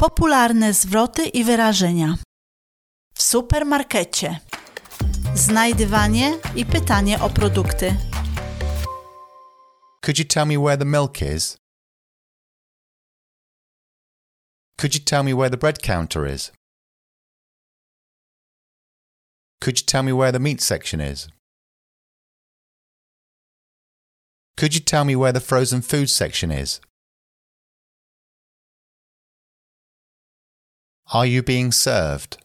Popularne zwroty i wyrażenia. W supermarkecie. Znajdywanie i pytanie o produkty. Could you tell me where the milk is? Could you tell me where the bread counter is? Could you tell me where the meat section is? Could you tell me where the frozen food section is? Are you being served?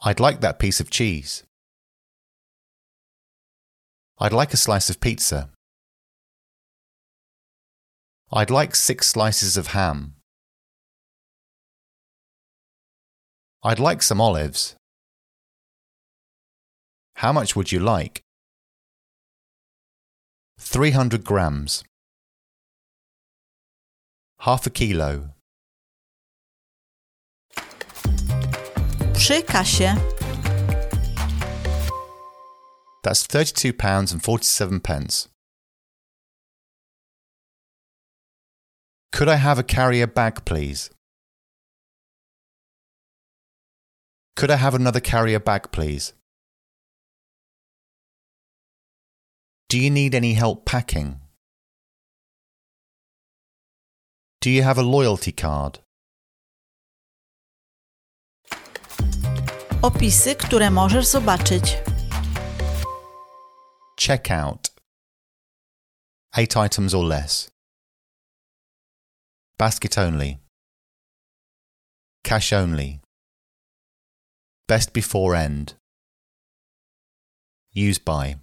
I'd like that piece of cheese. I'd like a slice of pizza. I'd like six slices of ham. I'd like some olives. How much would you like? 300 grams. Half a kilo. Przy kasie. That's 32 pounds and 47 pence. Could I have a carrier bag, please? Could I have another carrier bag, please? Do you need any help packing? Do you have a loyalty card? Opisy, które możesz zobaczyć. Checkout. Eight items or less. Basket only. Cash only. Best before end. Use by.